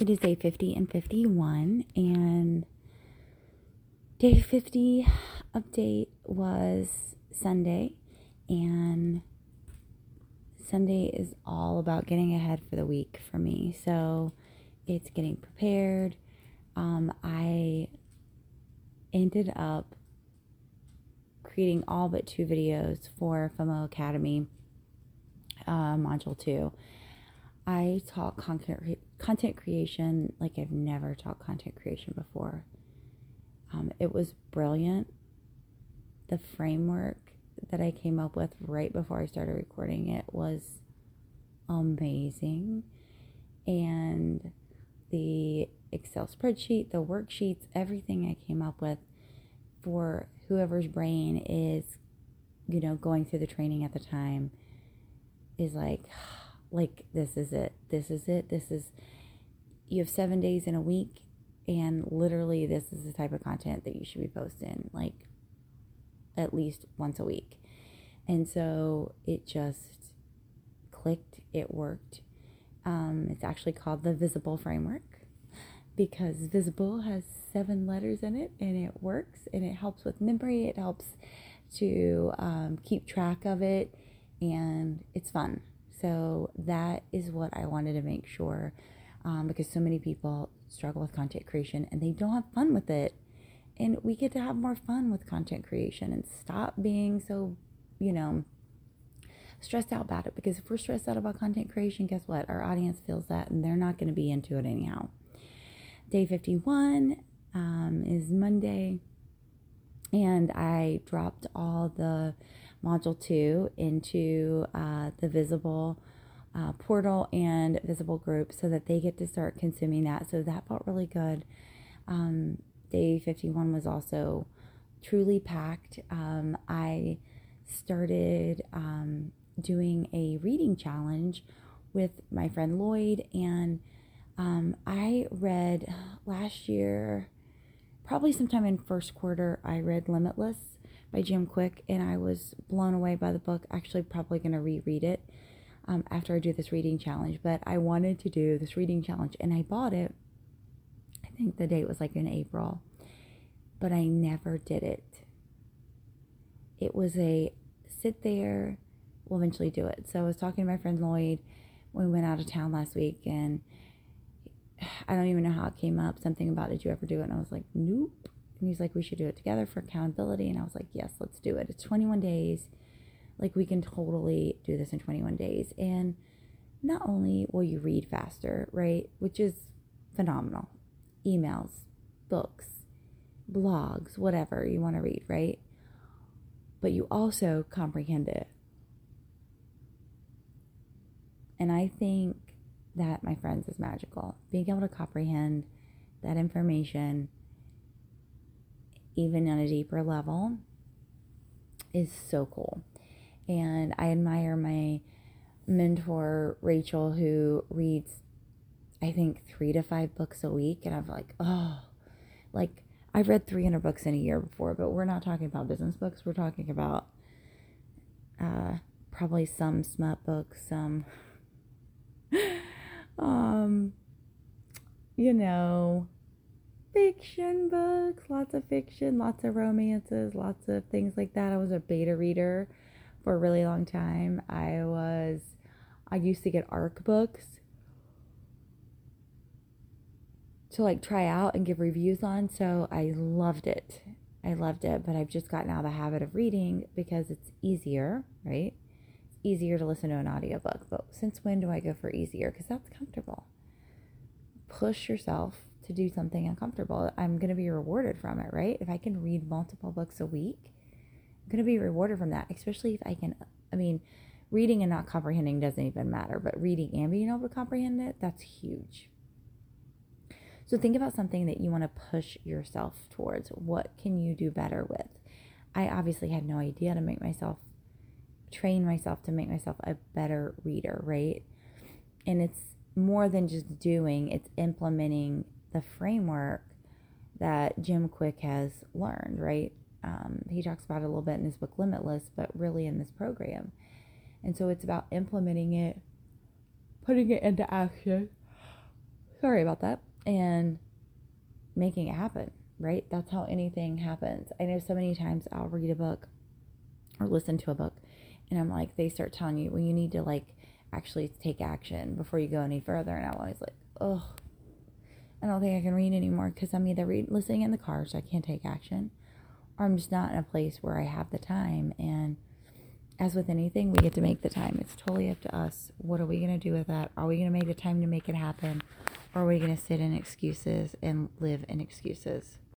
It is day 50 and 51, and day 50 update was Sunday, and Sunday is all about getting ahead for the week for me. So it's getting prepared. Um, I ended up creating all but two videos for FOMO Academy uh, Module 2. I taught content, content creation like I've never taught content creation before. Um, it was brilliant. The framework that I came up with right before I started recording it was amazing. And the Excel spreadsheet, the worksheets, everything I came up with for whoever's brain is, you know, going through the training at the time is like, like, this is it. This is it. This is, you have seven days in a week, and literally, this is the type of content that you should be posting, like, at least once a week. And so it just clicked, it worked. Um, it's actually called the Visible Framework because Visible has seven letters in it and it works and it helps with memory. It helps to um, keep track of it and it's fun. So that is what I wanted to make sure um, because so many people struggle with content creation and they don't have fun with it. And we get to have more fun with content creation and stop being so, you know, stressed out about it. Because if we're stressed out about content creation, guess what? Our audience feels that and they're not going to be into it anyhow. Day 51 um, is Monday, and I dropped all the module two into uh, the visible uh, portal and visible group so that they get to start consuming that. So that felt really good. Um, day 51 was also truly packed. Um, I started um, doing a reading challenge with my friend Lloyd, and um, I read last year, probably sometime in first quarter, I read Limitless by Jim Kwik, and I was blown away by the book. Actually, probably going to reread it um, after I do this reading challenge. But I wanted to do this reading challenge, and I bought it. I think the date was like in April, but I never did it. It was a sit there, we'll eventually do it. So I was talking to my friend Lloyd when we went out of town last week, and I don't even know how it came up. Something about did you ever do it? And I was like, nope. And he's like, we should do it together for accountability. And I was like, yes, let's do it. It's 21 days. Like, we can totally do this in 21 days. And not only will you read faster, right? Which is phenomenal. Emails, books, blogs, whatever you want to read, right? But you also comprehend it. And I think that, my friends, is magical. Being able to comprehend that information, even on a deeper level, is so cool. And I admire my mentor, Rachel, who reads, I think, three to five books a week. And I'm like, oh, like I've read 300 books in a year before, but we're not talking about business books. We're talking about uh, probably some smut books, some um, you know, fiction books, lots of fiction, lots of romances, lots of things like that. I was a beta reader for a really long time. I was, I used to get ARC books to like try out and give reviews on. So I loved it. I loved it, but I've just gotten out of the habit of reading because it's easier, right? It's easier to listen to an audiobook. But since when do I go for easier? Because that's comfortable. Push yourself to do something uncomfortable. I'm going to be rewarded from it, right? If I can read multiple books a week, I'm going to be rewarded from that, especially if I can. I mean, reading and not comprehending doesn't even matter, but reading and being able to comprehend it, that's huge. So think about something that you want to push yourself towards. What can you do better with? I obviously had no idea to make myself train myself to make myself a better reader, right? And it's more than just doing, it's implementing the framework that Jim Kwik has learned, right? Um, he talks about it a little bit in his book Limitless, but really in this program. And so it's about implementing it, putting it into action. sorry about that. And making it happen, right? That's how anything happens. I know so many times I'll read a book or listen to a book and I'm like, they start telling you, well, you need to like actually take action before you go any further. And I'm always like, oh, I don't think I can read anymore because I'm either read, listening in the car, so I can't take action, or I'm just not in a place where I have the time. And as with anything, we get to make the time. It's totally up to us. What are we going to do with that? Are we going to make the time to make it happen? Or are we going to sit in excuses and live in excuses?